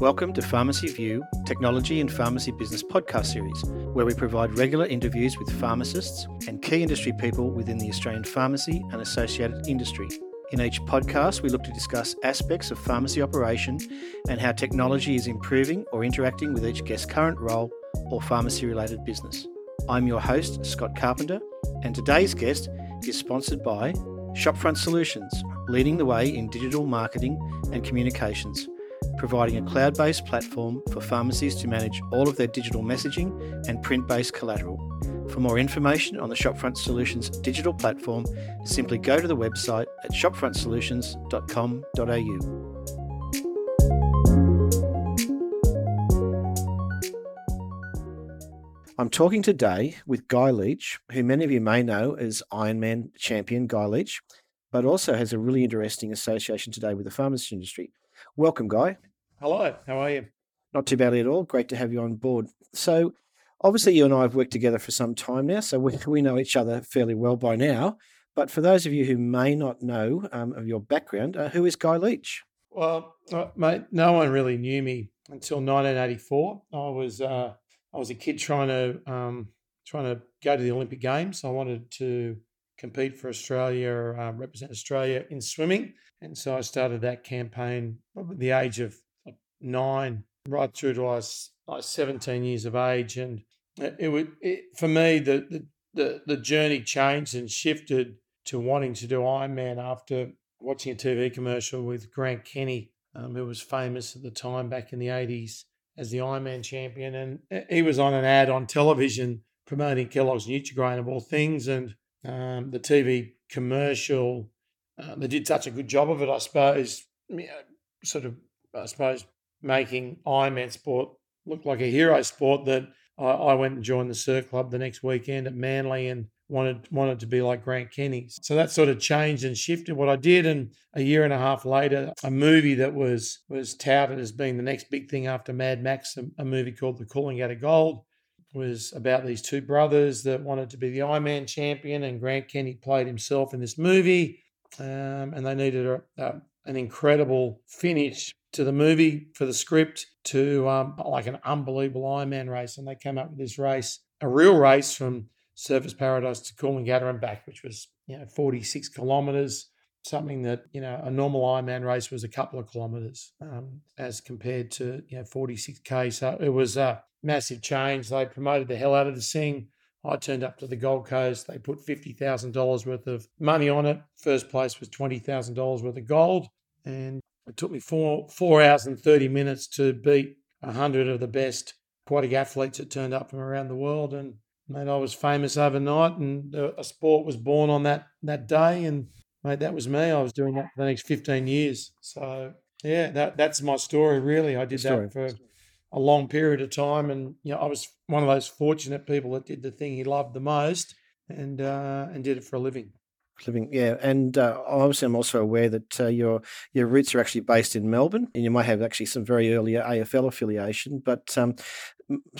Welcome to Pharmacy View, Technology and Pharmacy Business podcast series, where we provide regular interviews with pharmacists and key industry people within the Australian pharmacy and associated industry. In each podcast, we look to discuss aspects of pharmacy operation and how technology is improving or interacting with each guest's current role or pharmacy related business. I'm your host, Scott Carpenter, and today's guest is sponsored by Shopfront Solutions, leading the way in digital marketing and communications providing a cloud based platform for pharmacies to manage all of their digital messaging and print based collateral. For more information on the Shopfront Solutions digital platform, simply go to the website at shopfrontsolutions.com.au. I'm talking today with Guy Leach, who many of you may know as Ironman champion Guy Leach, but also has a really interesting association today with the pharmacy industry. Welcome, Guy. Hello, how are you? Not too badly at all. Great to have you on board. So, obviously, you and I have worked together for some time now, so we, we know each other fairly well by now. But for those of you who may not know um, of your background, uh, who is Guy Leach? Well, uh, mate, no one really knew me until 1984. I was uh, I was a kid trying to um, trying to go to the Olympic Games. I wanted to compete for Australia, uh, represent Australia in swimming. And so I started that campaign at the age of nine, right through to I was like 17 years of age. And it would, it, for me, the, the, the, the journey changed and shifted to wanting to do Ironman after watching a TV commercial with Grant Kenny, um, who was famous at the time back in the 80s as the Ironman champion. And he was on an ad on television promoting Kellogg's Nutrigrain of all things. And um, the TV commercial uh, they did such a good job of it, I suppose. You know, sort of, I suppose, making Ironman sport look like a hero sport that I, I went and joined the Surf Club the next weekend at Manly and wanted wanted to be like Grant Kenny. So that sort of changed and shifted what I did. And a year and a half later, a movie that was was touted as being the next big thing after Mad Max, a, a movie called The Coolangatta Gold, was about these two brothers that wanted to be the Ironman champion, and Grant Kenny played himself in this movie um, and they needed a, a, an incredible finish to the movie for the script to um, like an unbelievable Ironman race, and they came up with this race, a real race from Surfers Paradise to Coolangatta and back, which was you know 46 kilometres. Something that you know a normal Ironman race was a couple of kilometres um, as compared to you know 46k. So it was a massive change. They promoted the hell out of the thing. I turned up to the Gold Coast. They put $50,000 worth of money on it. First place was $20,000 worth of gold. And it took me four, four hours and 30 minutes to beat 100 of the best aquatic athletes that turned up from around the world. And mate, I was famous overnight and a sport was born on that, that day. And mate, that was me. I was doing that for the next 15 years. So yeah, that, that's my story, really. I did that for a long period of time. And you know, I was one of those fortunate people that did the thing he loved the most, and uh, and did it for a living. Living, yeah, and uh, obviously I'm also aware that uh, your your roots are actually based in Melbourne, and you might have actually some very early AFL affiliation. But um,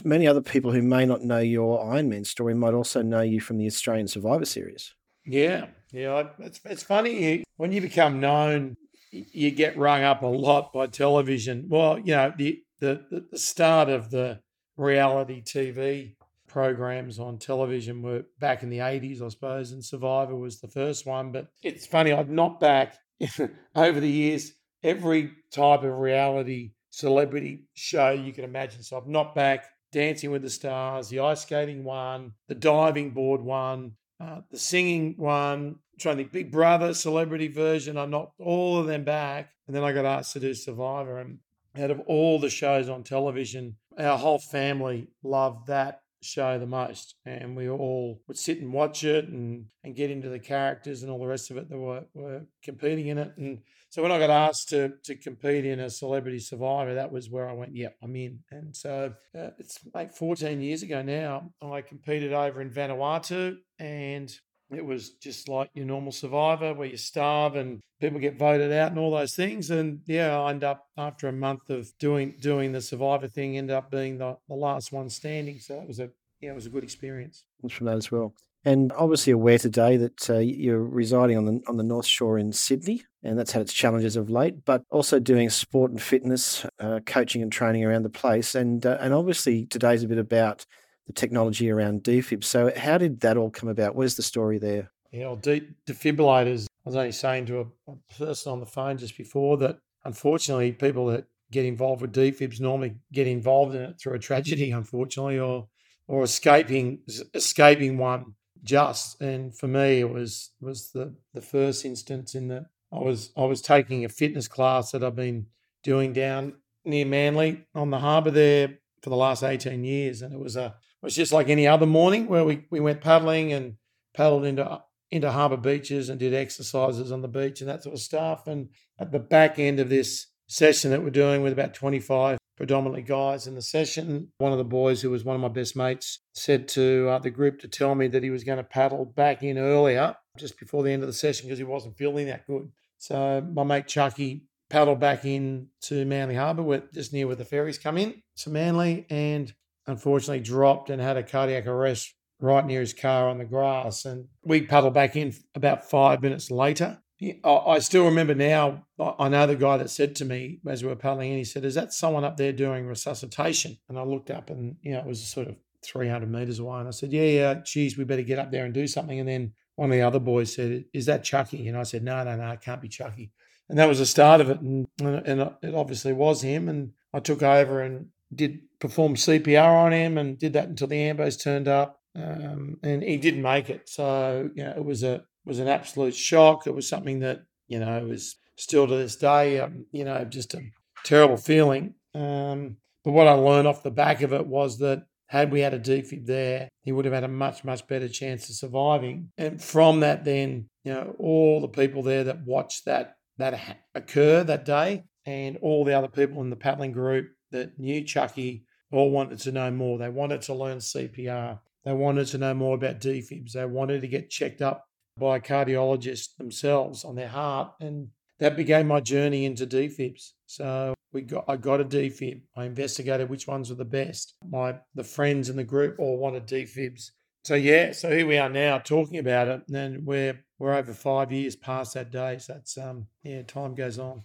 many other people who may not know your Ironman story might also know you from the Australian Survivor Series. Yeah, yeah, it's it's funny when you become known, you get rung up a lot by television. Well, you know the the, the, start of the reality TV programs on television were back in the 80s, I suppose, and Survivor was the first one. But it's funny, I've not back over the years every type of reality celebrity show you can imagine. So I've not back Dancing with the Stars, the ice skating one, the diving board one, uh, the singing one, trying to think Big Brother celebrity version. I knocked all of them back, and then I got asked to do Survivor, and out of all the shows on television, our whole family loved that show the most. And we all would sit and watch it and, and get into the characters and all the rest of it that were, were competing in it. And so when I got asked to, to compete in a celebrity survivor, that was where I went, yep, I'm in. And so uh, it's like 14 years ago now, I competed over in Vanuatu and it was just like your normal survivor where you starve and people get voted out and all those things. And yeah, I end up after a month of doing doing the survivor thing, end up being the, the last one standing. So it was a yeah, it was a good experience. From that as well. And obviously aware today that uh, you're residing on the on the North Shore in Sydney, and that's had its challenges of late. But also doing sport and fitness, uh, coaching and training around the place, and uh, and obviously today's a bit about the technology around defib. So how did that all come about? Where's the story there? Yeah, well, de- defibrillators. I was only saying to a, a person on the phone just before that unfortunately people that get involved with defibs normally get involved in it through a tragedy, unfortunately, or or escaping escaping one just. And for me, it was was the the first instance in that I was I was taking a fitness class that I've been doing down near Manly on the harbour there for the last eighteen years, and it was a was just like any other morning where we we went paddling and paddled into into harbour beaches and did exercises on the beach and that sort of stuff. And at the back end of this session that we're doing with about 25 predominantly guys in the session. One of the boys, who was one of my best mates, said to uh, the group to tell me that he was going to paddle back in earlier, just before the end of the session, because he wasn't feeling that good. So my mate Chucky paddled back in to Manly Harbour, just near where the ferries come in to Manly, and unfortunately dropped and had a cardiac arrest right near his car on the grass. And we paddled back in about five minutes later. I still remember now. I know the guy that said to me as we were paddling in. He said, "Is that someone up there doing resuscitation?" And I looked up, and you know, it was sort of 300 meters away. And I said, "Yeah, yeah, geez, we better get up there and do something." And then one of the other boys said, "Is that Chucky?" And I said, "No, no, no, it can't be Chucky." And that was the start of it. And, and it obviously was him. And I took over and did perform CPR on him and did that until the ambos turned up. Um, and he didn't make it. So, you know, it was a was an absolute shock. It was something that, you know, was still to this day, um, you know, just a terrible feeling. Um, but what I learned off the back of it was that had we had a defib there, he would have had a much, much better chance of surviving. And from that, then, you know, all the people there that watched that that occur that day, and all the other people in the paddling group that knew Chucky all wanted to know more. They wanted to learn CPR. They wanted to know more about defibs. They wanted to get checked up by cardiologists themselves on their heart. And that began my journey into defibs. So we got I got a defib. I investigated which ones were the best. My the friends in the group all wanted defibs. So yeah, so here we are now talking about it, and we're we're over five years past that day. So that's um yeah, time goes on.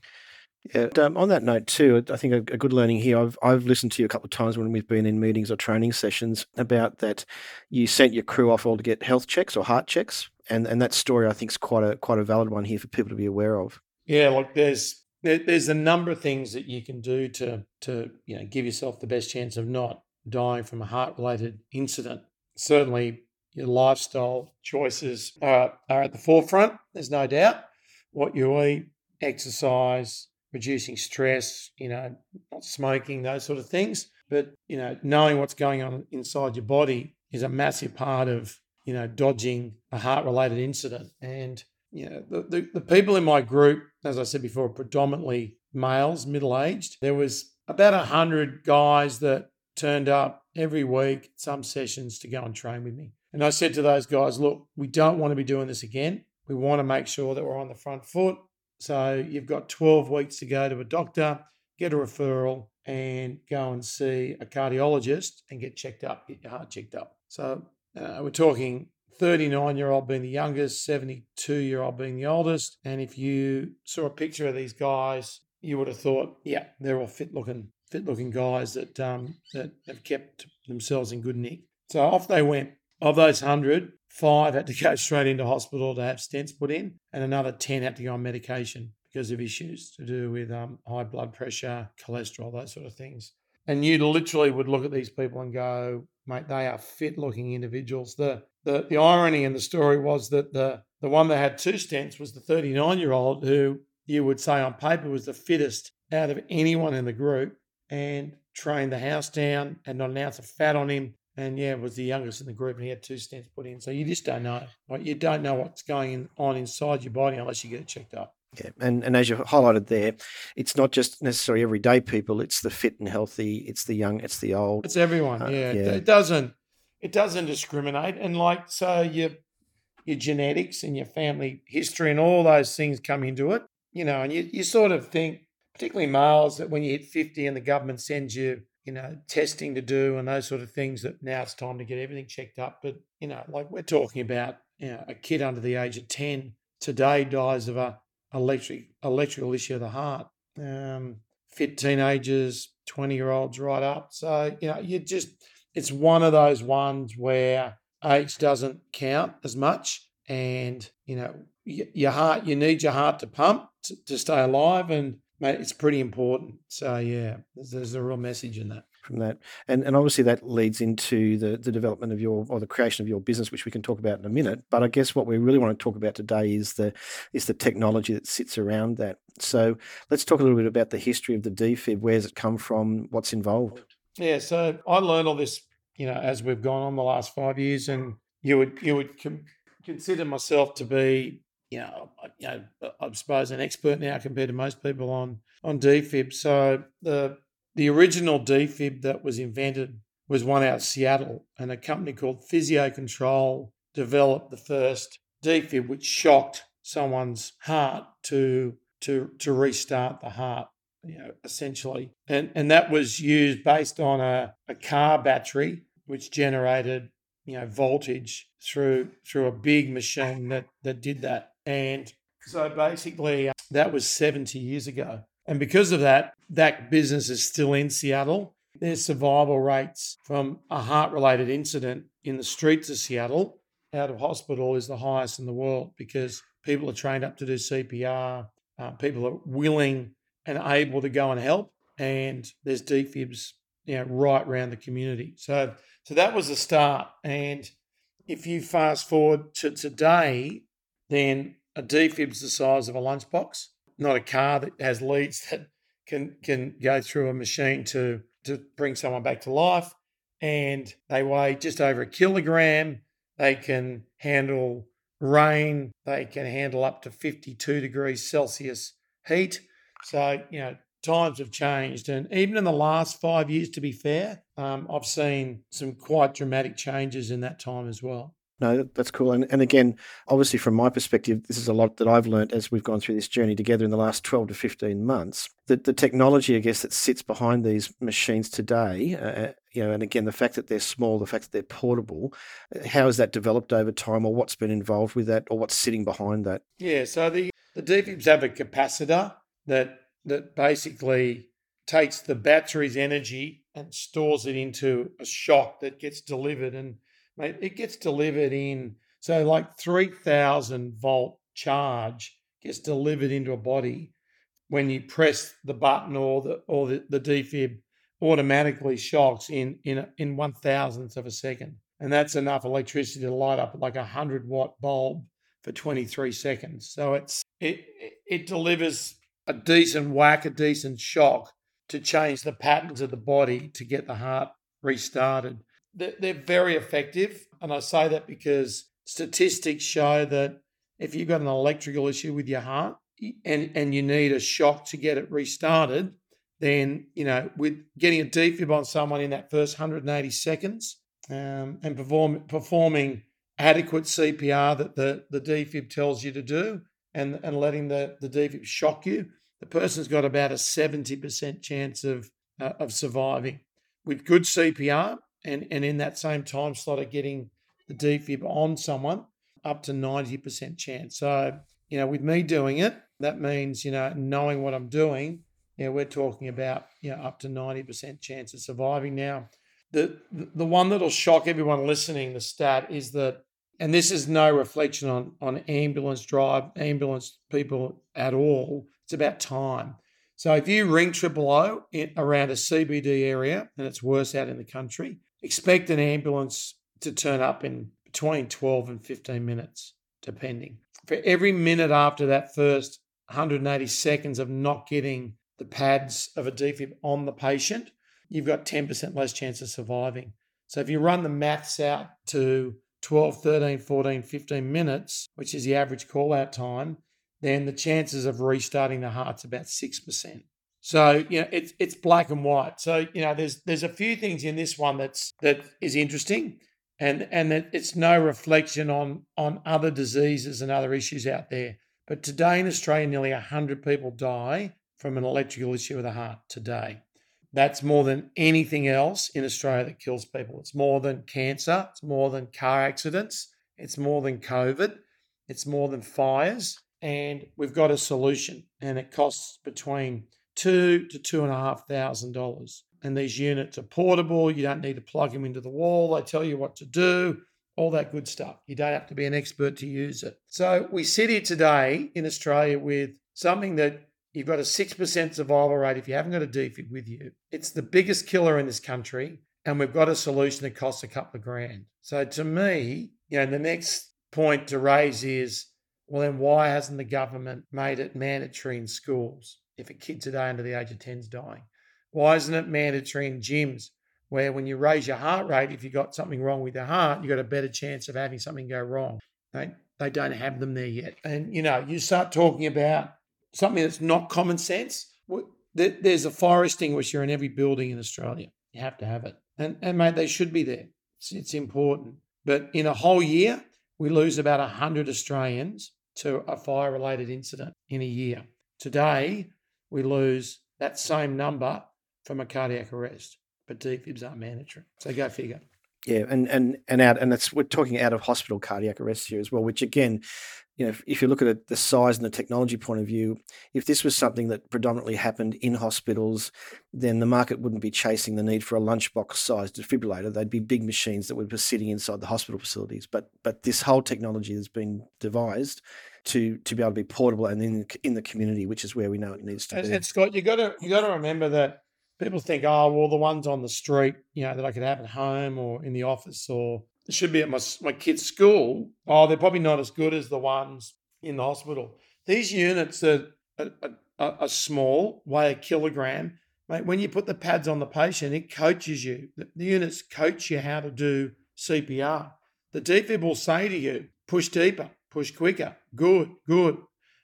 Yeah. Um, on that note too, I think a, a, good learning here. I've I've listened to you a couple of times when we've been in meetings or training sessions about that. You sent your crew off all to get health checks or heart checks, and and that story I think is quite a quite a valid one here for people to be aware of. Yeah, look, there's there, there's a number of things that you can do to to you know give yourself the best chance of not dying from a heart related incident. Certainly, your lifestyle choices are are at the forefront. There's no doubt. What you eat, exercise, reducing stress, you know, not smoking, those sort of things. But, you know, knowing what's going on inside your body is a massive part of, you know, dodging a heart related incident. And, you know, the, the, the people in my group, as I said before, predominantly males, middle aged. There was about a hundred guys that turned up every week, some sessions to go and train with me. And I said to those guys, look, we don't want to be doing this again. We want to make sure that we're on the front foot. So you've got 12 weeks to go to a doctor, get a referral, and go and see a cardiologist and get checked up, get your heart checked up. So uh, we're talking 39 year old being the youngest, 72 year old being the oldest. And if you saw a picture of these guys, you would have thought, yeah, they're all fit looking, fit looking guys that um, that have kept themselves in good nick. So off they went. Of those 100, Five had to go straight into hospital to have stents put in, and another 10 had to go on medication because of issues to do with um, high blood pressure, cholesterol, those sort of things. And you literally would look at these people and go, mate, they are fit looking individuals. The, the, the irony in the story was that the, the one that had two stents was the 39 year old who you would say on paper was the fittest out of anyone in the group and trained the house down, and not an ounce of fat on him, and yeah, was the youngest in the group, and he had two stents put in. So you just don't know. Like you don't know what's going on inside your body unless you get it checked up. Yeah, and and as you highlighted there, it's not just necessarily everyday people. It's the fit and healthy. It's the young. It's the old. It's everyone. Uh, yeah. yeah, it doesn't. It doesn't discriminate. And like so, your your genetics and your family history and all those things come into it. You know, and you you sort of think, particularly males, that when you hit fifty and the government sends you you know, testing to do and those sort of things that now it's time to get everything checked up. But, you know, like we're talking about, you know, a kid under the age of 10 today dies of a electric electrical issue of the heart. Um, fit teenagers, 20 year olds right up. So, you know, you just, it's one of those ones where age doesn't count as much. And, you know, your heart, you need your heart to pump to, to stay alive. And, mate, it's pretty important. So, yeah, there's, there's a real message in that from that. And and obviously that leads into the the development of your or the creation of your business, which we can talk about in a minute. But I guess what we really want to talk about today is the is the technology that sits around that. So let's talk a little bit about the history of the defib. Where's it come from? What's involved? Yeah, so I learned all this, you know, as we've gone on the last five years, and you would you would com- consider myself to be, you know, you know, I uh, suppose an expert now compared to most people on on defib. So the the original defib that was invented was one out of Seattle, and a company called Physio Control developed the first defib, which shocked someone's heart to to to restart the heart, you know, essentially. And and that was used based on a, a car battery, which generated, you know, voltage through through a big machine that that did that. And so basically uh, that was 70 years ago. And because of that, that business is still in Seattle. Their survival rates from a heart related incident in the streets of Seattle out of hospital is the highest in the world because people are trained up to do CPR. Uh, people are willing and able to go and help. And there's defibs you know, right around the community. So, so that was the start. And if you fast forward to today, then a defib's the size of a lunchbox not a car that has leads that can can go through a machine to to bring someone back to life. And they weigh just over a kilogram. They can handle rain. They can handle up to 52 degrees Celsius heat. So, you know, times have changed. And even in the last five years, to be fair, um, I've seen some quite dramatic changes in that time as well. No, that's cool. And, and again, obviously, from my perspective, this is a lot that I've learned as we've gone through this journey together in the last 12 to 15 months. The, the technology, I guess, that sits behind these machines today, uh, uh you know, and again, the fact that they're small, the fact that they're portable, uh, how has that developed over time or what's been involved with that or what's sitting behind that? Yeah, so the, the defibs have a capacitor that that basically takes the battery's energy and stores it into a shock that gets delivered. And mate, it gets delivered in so like three thousand volt charge gets delivered into a body when you press the button or the or the, the defib automatically shocks in in in one thousandth of a second, and that's enough electricity to light up like a hundred watt bulb for 23 seconds. So it's it it delivers a decent whack, a decent shock to change the patterns of the body to get the heart restarted they're very effective. And I say that because statistics show that if you've got an electrical issue with your heart and, and you need a shock to get it restarted, then, you know, with getting a defib on someone in that first 180 seconds um, and perform, performing adequate CPR that the, the defib tells you to do and, and letting the, the defib shock you, the person's got about a 70% chance of, uh, of surviving. With good CPR, and, and in that same time slot of getting the defib on someone up to 90% chance. So, you know, with me doing it, that means, you know, knowing what I'm doing, you know, we're talking about, you know, up to 90% chance of surviving. Now, the, the one that'll shock everyone listening, the stat is that, and this is no reflection on, on ambulance drive, ambulance people at all, it's about time. So if you ring triple O around a CBD area, and it's worse out in the country, Expect an ambulance to turn up in between 12 and 15 minutes, depending. For every minute after that first 180 seconds of not getting the pads of a defib on the patient, you've got 10% less chance of surviving. So if you run the maths out to 12, 13, 14, 15 minutes, which is the average call out time, then the chances of restarting the heart's about 6%. So you know it's it's black and white. So you know there's there's a few things in this one that's that is interesting, and and that it's no reflection on on other diseases and other issues out there. But today in Australia, nearly hundred people die from an electrical issue with the heart today. That's more than anything else in Australia that kills people. It's more than cancer. It's more than car accidents. It's more than COVID. It's more than fires. and we've got a solution, and it costs between two to two and a half thousand dollars. And these units are portable. You don't need to plug them into the wall. They tell you what to do, all that good stuff. You don't have to be an expert to use it. So we sit here today in Australia with something that you've got a 6% survival rate if you haven't got a defib with you. It's the biggest killer in this country. And we've got a solution that costs a couple of grand. So to me, you know, the next point to raise is well, then why hasn't the government made it mandatory in schools if a kid today under the age of 10 is dying? Why isn't it mandatory in gyms where when you raise your heart rate, if you've got something wrong with your heart, you've got a better chance of having something go wrong? They, they don't have them there yet. And, you know, you start talking about something that's not common sense. There's a fire extinguisher in every building in Australia. You have to have it. And, and mate, they should be there. It's, it's important. But in a whole year, we lose about 100 Australians to a fire related incident in a year. Today, we lose that same number from a cardiac arrest, but defibs aren't mandatory. So go figure. Yeah, and and and out, and that's we're talking out of hospital cardiac arrest here as well, which again, you know, if, if you look at it, the size and the technology point of view, if this was something that predominantly happened in hospitals, then the market wouldn't be chasing the need for a lunchbox sized defibrillator. They'd be big machines that would be sitting inside the hospital facilities. But but this whole technology that's been devised to to be able to be portable and in in the community, which is where we know it needs to and, be. And Scott, you got to you got to remember that people think, oh, well, the ones on the street, you know, that I could have at home or in the office or it should be at my my kid's school. Oh, they're probably not as good as the ones in the hospital. These units that are, are, are small, weigh a kilogram. Mate, when you put the pads on the patient, it coaches you. The, the units coach you how to do CPR. The defib will say to you, push deeper, push quicker. Good, good.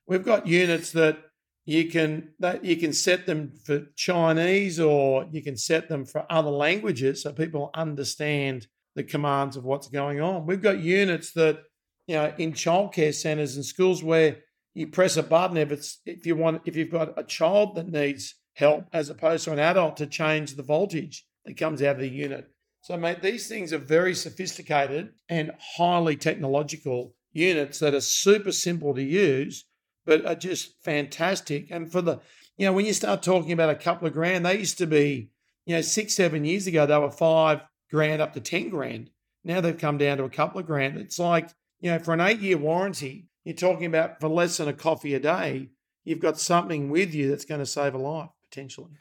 We've got units that you can that you can set them for Chinese or you can set them for other languages so people understand the commands of what's going on. We've got units that, you know, in childcare centres and schools where you press a button if it's if you want if you've got a child that needs help as opposed to an adult to change the voltage that comes out of the unit. So, mate, these things are very sophisticated and highly technological units that are super simple to use, but are just fantastic. And for the, you know, when you start talking about a couple of grand, they used to be, you know, six, seven years ago, they were five, grand up to 10 grand. Now they've come down to a couple of grand. It's like, you know, for an eight year warranty, you're talking about for less than a coffee a day, you've got something with you that's going to save a life potentially.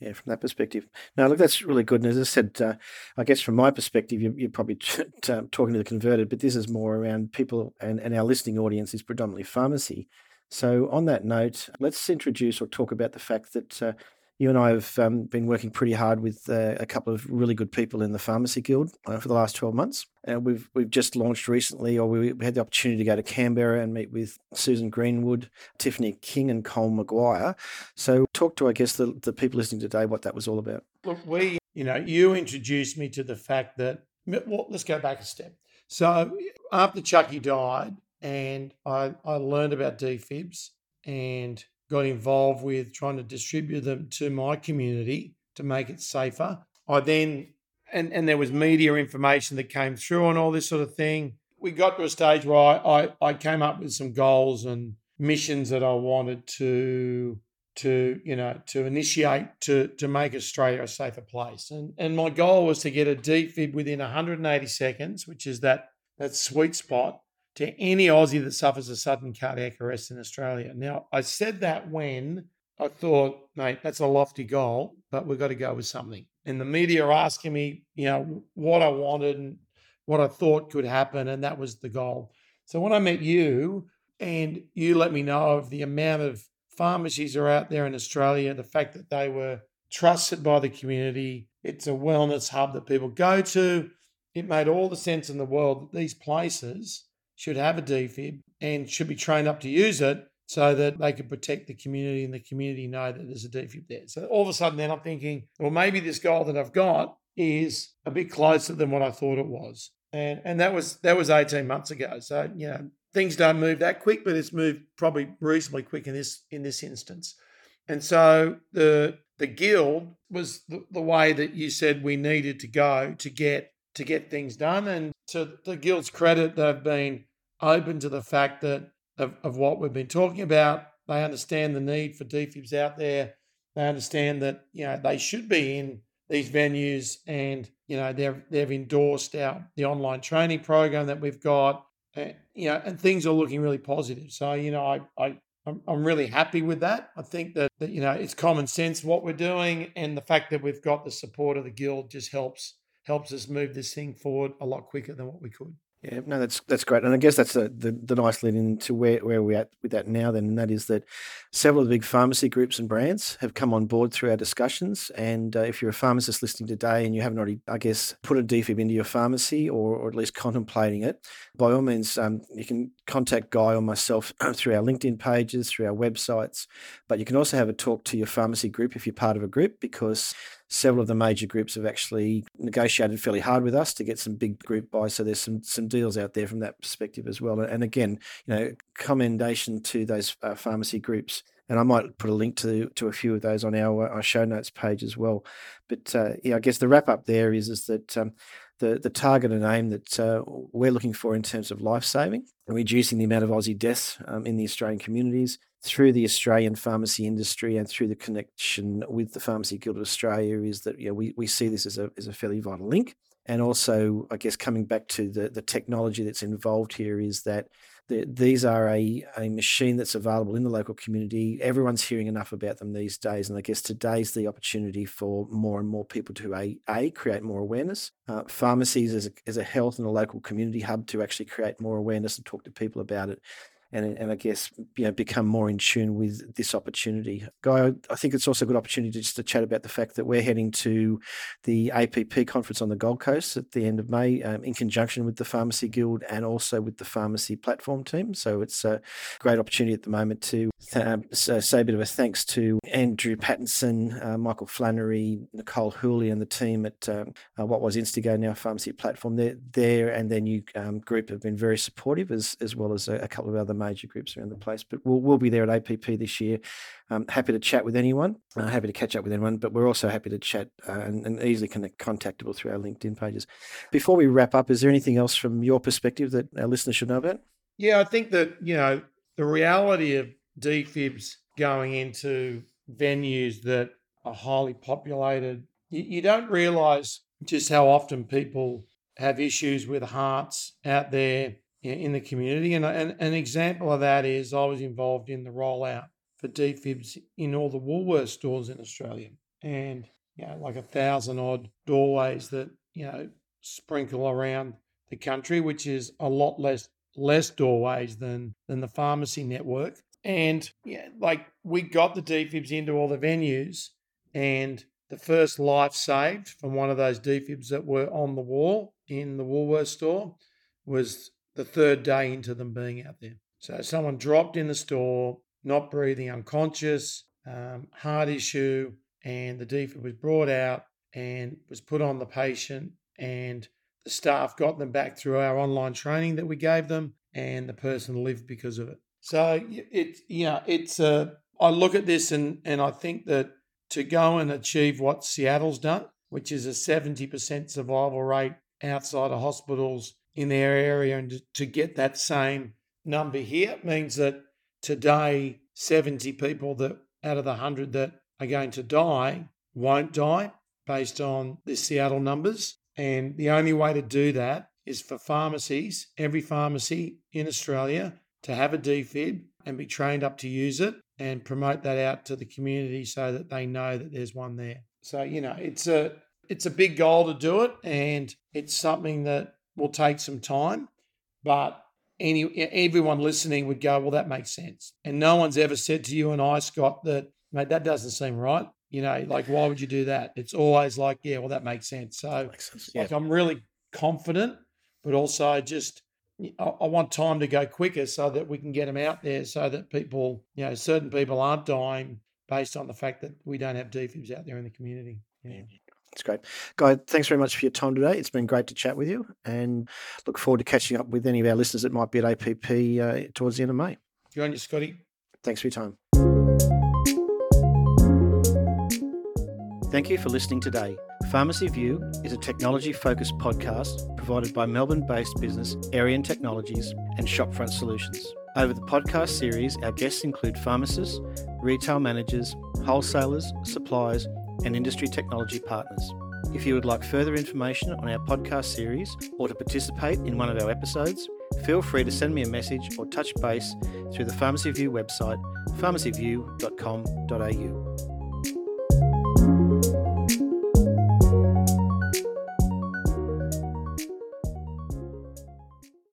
Yeah, from that perspective. No, look, that's really good. And as I said, uh, I guess from my perspective, you're, you're probably t- t- talking to the converted, but this is more around people and, and our listening audience is predominantly pharmacy. So, on that note, let's introduce or talk about the fact that uh, you and I have um, been working pretty hard with uh, a couple of really good people in the Pharmacy Guild uh, for the last 12 months. And we've we've just launched recently, or we, had the opportunity to go to Canberra and meet with Susan Greenwood, Tiffany King, and Cole Maguire. So, talk to, I guess, the, the people listening today what that was all about. Look, we, you know, you introduced me to the fact that, well, let's go back a step. So, after Chucky died, and I, I learned about defibs and got involved with trying to distribute them to my community to make it safer. I then, and, and there was media information that came through and all this sort of thing. We got to a stage where I, I, I came up with some goals and missions that I wanted to to you know to initiate to to make Australia a safer place. And and my goal was to get a defib within 180 seconds, which is that that sweet spot to any Aussie that suffers a sudden cardiac arrest in Australia. Now, I said that when I thought, mate, that's a lofty goal, but we've got to go with something. And the media are asking me, you know, what I wanted and what I thought could happen, and that was the goal. So when I met you and you let me know of the amount of pharmacies are out there in Australia, the fact that they were trusted by the community, it's a wellness hub that people go to. It made all the sense in the world that these places should have a defib and should be trained up to use it so that they can protect the community and the community know that there's a defib there. So all of a sudden, then I'm thinking, well, maybe this goal that I've got is a bit closer than what I thought it was. And and that was that was 18 months ago. So, you know, things don't move that quick, but it's moved probably reasonably quick in this in this instance. And so the the guild was the, the way that you said we needed to go to get to get things done. And to the guild's credit, they've been open to the fact that of, of what we've been talking about. They understand the need for defibs out there. They understand that you know they should be in these venues, and you know they've they've endorsed our the online training program that we've got. And, you know, and things are looking really positive. So you know, I I I'm, I'm really happy with that. I think that, that you know it's common sense what we're doing, and the fact that we've got the support of the guild just helps helps us move this thing forward a lot quicker than what we could. Yeah, no, that's that's great, and I guess that's a, the the nice lead into where where we're at with that now. Then, and that is that several of the big pharmacy groups and brands have come on board through our discussions. And uh, if you're a pharmacist listening today and you haven't already, I guess, put a defib into your pharmacy or, or at least contemplating it, by all means, um, you can contact Guy or myself through our LinkedIn pages, through our websites. But you can also have a talk to your pharmacy group if you're part of a group because several of the major groups have actually negotiated fairly hard with us to get some big group buys. So there's some some deals out there from that perspective as well. And again, you know, commendation to those uh, pharmacy groups. And I might put a link to to a few of those on our, our show notes page as well. But uh, yeah, I guess the wrap up there is is that um, the the target and aim that uh, we're looking for in terms of life saving and reducing the amount of Aussie deaths um, in the Australian communities through the Australian pharmacy industry and through the connection with the Pharmacy Guild of Australia is that you know, we, we see this as a, as a fairly vital link. And also, I guess coming back to the, the technology that's involved here is that the, these are a, a machine that's available in the local community. Everyone's hearing enough about them these days. And I guess today's the opportunity for more and more people to A, a create more awareness. Uh, pharmacies as a, as a health and a local community hub to actually create more awareness and talk to people about it and, and I guess you know become more in tune with this opportunity. Guy, I think it's also a good opportunity just to chat about the fact that we're heading to the APP conference on the Gold Coast at the end of May, um, in conjunction with the Pharmacy Guild and also with the Pharmacy Platform team. So it's a great opportunity at the moment to th- say a bit of a thanks to Andrew Pattinson, uh, Michael Flannery, Nicole Hooley, and the team at um, uh, what was Instigo now Pharmacy Platform. They're there, and their new um, group have been very supportive, as as well as a, a couple of other major groups around the place. But we'll, we'll be there at APP this year. Um, happy to chat with anyone, uh, happy to catch up with anyone, but we're also happy to chat uh, and, and, easily connect, contactable through our LinkedIn pages. Before we wrap up, is there anything else from your perspective that our listeners should know about? Yeah, I think that, you know, the reality of defibs going into venues that are highly populated, you, you don't realize just how often people have issues with hearts out there in the community. And, an example of that is I was involved in the rollout for defibs in all the Woolworths stores in Australia. And, you know, like a thousand odd doorways that, you know, sprinkle around the country, which is a lot less less doorways than than the pharmacy network. And yeah, like we got the defibs into all the venues, and the first life saved from one of those defibs that were on the wall in the Woolworths store was the third day into them being out there. So someone dropped in the store, not breathing, unconscious, um, heart issue, and the defib was brought out and was put on the patient, and the staff got them back through our online training that we gave them, and the person lived because of it. So it's you know it's a I look at this and and I think that to go and achieve what Seattle's done, which is a 70% survival rate outside of hospitals in their area and to get that same number here means that today 70 people that out of the 100 that are going to die won't die based on the Seattle numbers. And the only way to do that is for pharmacies every pharmacy in Australia to have a defib and be trained up to use it and promote that out to the community so that they know that there's one there. So you know it's a it's a big goal to do it and it's something that will take some time, but any everyone listening would go, well, that makes sense. And no one's ever said to you and I, Scott, that mate, that doesn't seem right. You know, like why would you do that? It's always like, yeah, well, that makes sense. So, makes sense. Yeah. like, I'm really confident, but also just I want time to go quicker so that we can get them out there, so that people, you know, certain people aren't dying based on the fact that we don't have defibs out there in the community. Yeah. It's great. Guy, thanks very much for your time today. It's been great to chat with you and look forward to catching up with any of our listeners that might be at APP uh, towards the end of May. You're on you, Scotty. Thanks for your time. Thank you for listening today. Pharmacy View is a technology focused podcast provided by Melbourne based business Arian Technologies and Shopfront Solutions. Over the podcast series, our guests include pharmacists, retail managers, wholesalers, suppliers, and industry technology partners. If you would like further information on our podcast series or to participate in one of our episodes, feel free to send me a message or touch base through the Pharmacy View website, pharmacyview.com.au.